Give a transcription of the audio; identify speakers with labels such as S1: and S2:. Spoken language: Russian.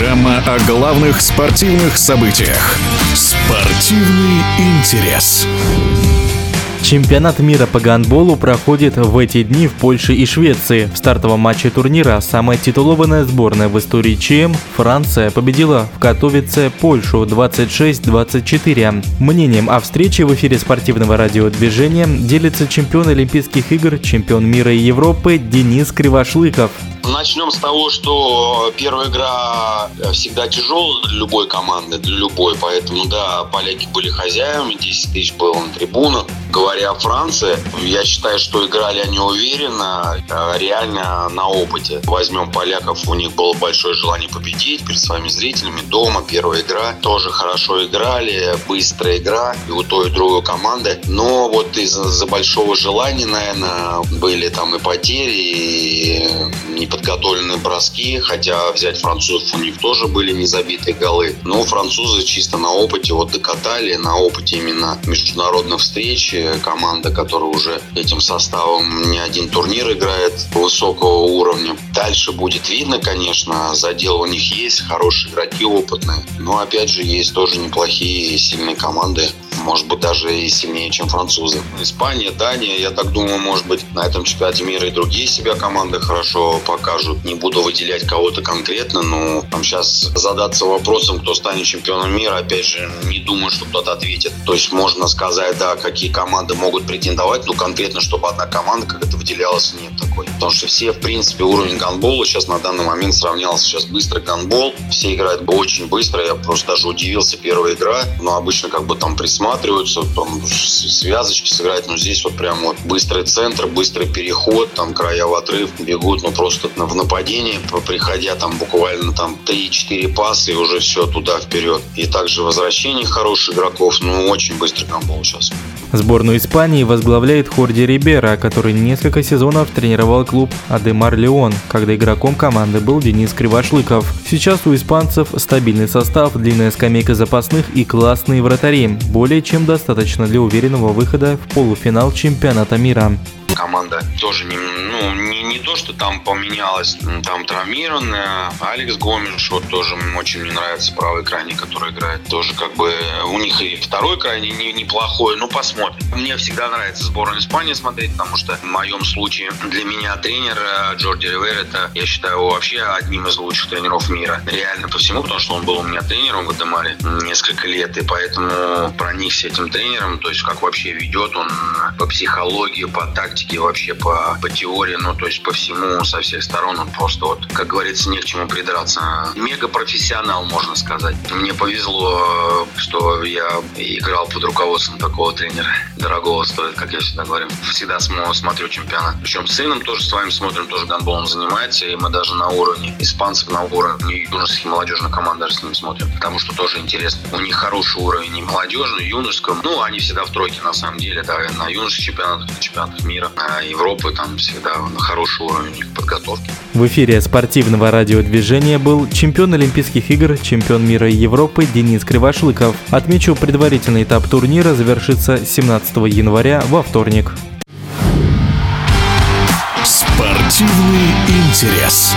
S1: о главных спортивных событиях. Спортивный интерес.
S2: Чемпионат мира по гандболу проходит в эти дни в Польше и Швеции. В стартовом матче турнира самая титулованная сборная в истории ЧМ Франция победила в Катовице Польшу 26-24. Мнением о встрече в эфире спортивного радиодвижения делится чемпион Олимпийских игр, чемпион мира и Европы Денис Кривошлыков.
S3: Начнем с того, что первая игра всегда тяжелая для любой команды, для любой. Поэтому, да, поляки были хозяевами, 10 тысяч было на трибунах. Говоря о Франции, я считаю, что играли они уверенно, а реально на опыте. Возьмем поляков, у них было большое желание победить перед своими зрителями дома. Первая игра тоже хорошо играли, быстрая игра и у той и другой команды. Но вот из-за большого желания, наверное, были там и потери, и не подготовленные броски, хотя взять французов у них тоже были незабитые голы. Но французы чисто на опыте вот докатали, на опыте именно международных встреч. Команда, которая уже этим составом не один турнир играет высокого уровня. Дальше будет видно, конечно, задел у них есть, хорошие игроки опытные. Но опять же есть тоже неплохие и сильные команды может быть, даже и сильнее, чем французы. Испания, Дания, я так думаю, может быть, на этом чемпионате мира и другие себя команды хорошо покажут. Не буду выделять кого-то конкретно, но там сейчас задаться вопросом, кто станет чемпионом мира, опять же, не думаю, что кто-то ответит. То есть можно сказать, да, какие команды могут претендовать, но конкретно, чтобы одна команда как это выделялась, нет такой. Потому что все, в принципе, уровень гандбола сейчас на данный момент сравнялся сейчас быстрый гандбол. Все играют очень быстро. Я просто даже удивился первая игра. Но обычно как бы там присматривают присматриваются, там связочки сыграть, но здесь вот прям вот быстрый центр, быстрый переход, там края в отрыв бегут, ну просто в нападении, приходя там буквально там 3-4 паса и уже все туда вперед. И также возвращение хороших игроков, ну очень быстрый гандбол сейчас.
S2: Сборную Испании возглавляет Хорди Рибера, который несколько сезонов тренировал клуб Адемар Леон, когда игроком команды был Денис Кривошлыков. Сейчас у испанцев стабильный состав, длинная скамейка запасных и классные вратари, более чем достаточно для уверенного выхода в полуфинал чемпионата мира.
S3: Команда тоже не, ну, не, не то, что там поменялась, там травмированная. Алекс Гомеш, вот тоже очень мне нравится правый крайний, который играет. Тоже как бы у них и второй крайний не, неплохой, ну посмотрим. Мне всегда нравится сборную Испании смотреть, потому что в моем случае для меня тренер э, Джорди Ривер это, я считаю, его вообще одним из лучших тренеров мира. Реально по всему, потому что он был у меня тренером в Адемаре несколько лет, и поэтому проникся этим тренером, то есть как вообще ведет он по психологии, по тактике вообще по, по теории, ну, то есть по всему, со всех сторон, он просто вот, как говорится, не к чему придраться. Мега профессионал, можно сказать. Мне повезло, что я играл под руководством такого тренера. Дорогого стоит, как я всегда говорю. Всегда смотрю чемпионат. Причем с сыном тоже с вами смотрим, тоже гандболом занимается, и мы даже на уровне испанцев, на уровне юношеских и молодежных команд даже с ним смотрим, потому что тоже интересно. У них хороший уровень и молодежный, и юношеского. Ну, они всегда в тройке, на самом деле, да, на юношеских чемпионатах, на чемпионатах мира а Европы там всегда на хороший уровень их подготовки.
S2: В эфире спортивного радиодвижения был чемпион Олимпийских игр, чемпион мира и Европы Денис Кривошлыков. Отмечу, предварительный этап турнира завершится 17 января во вторник.
S1: Спортивный интерес.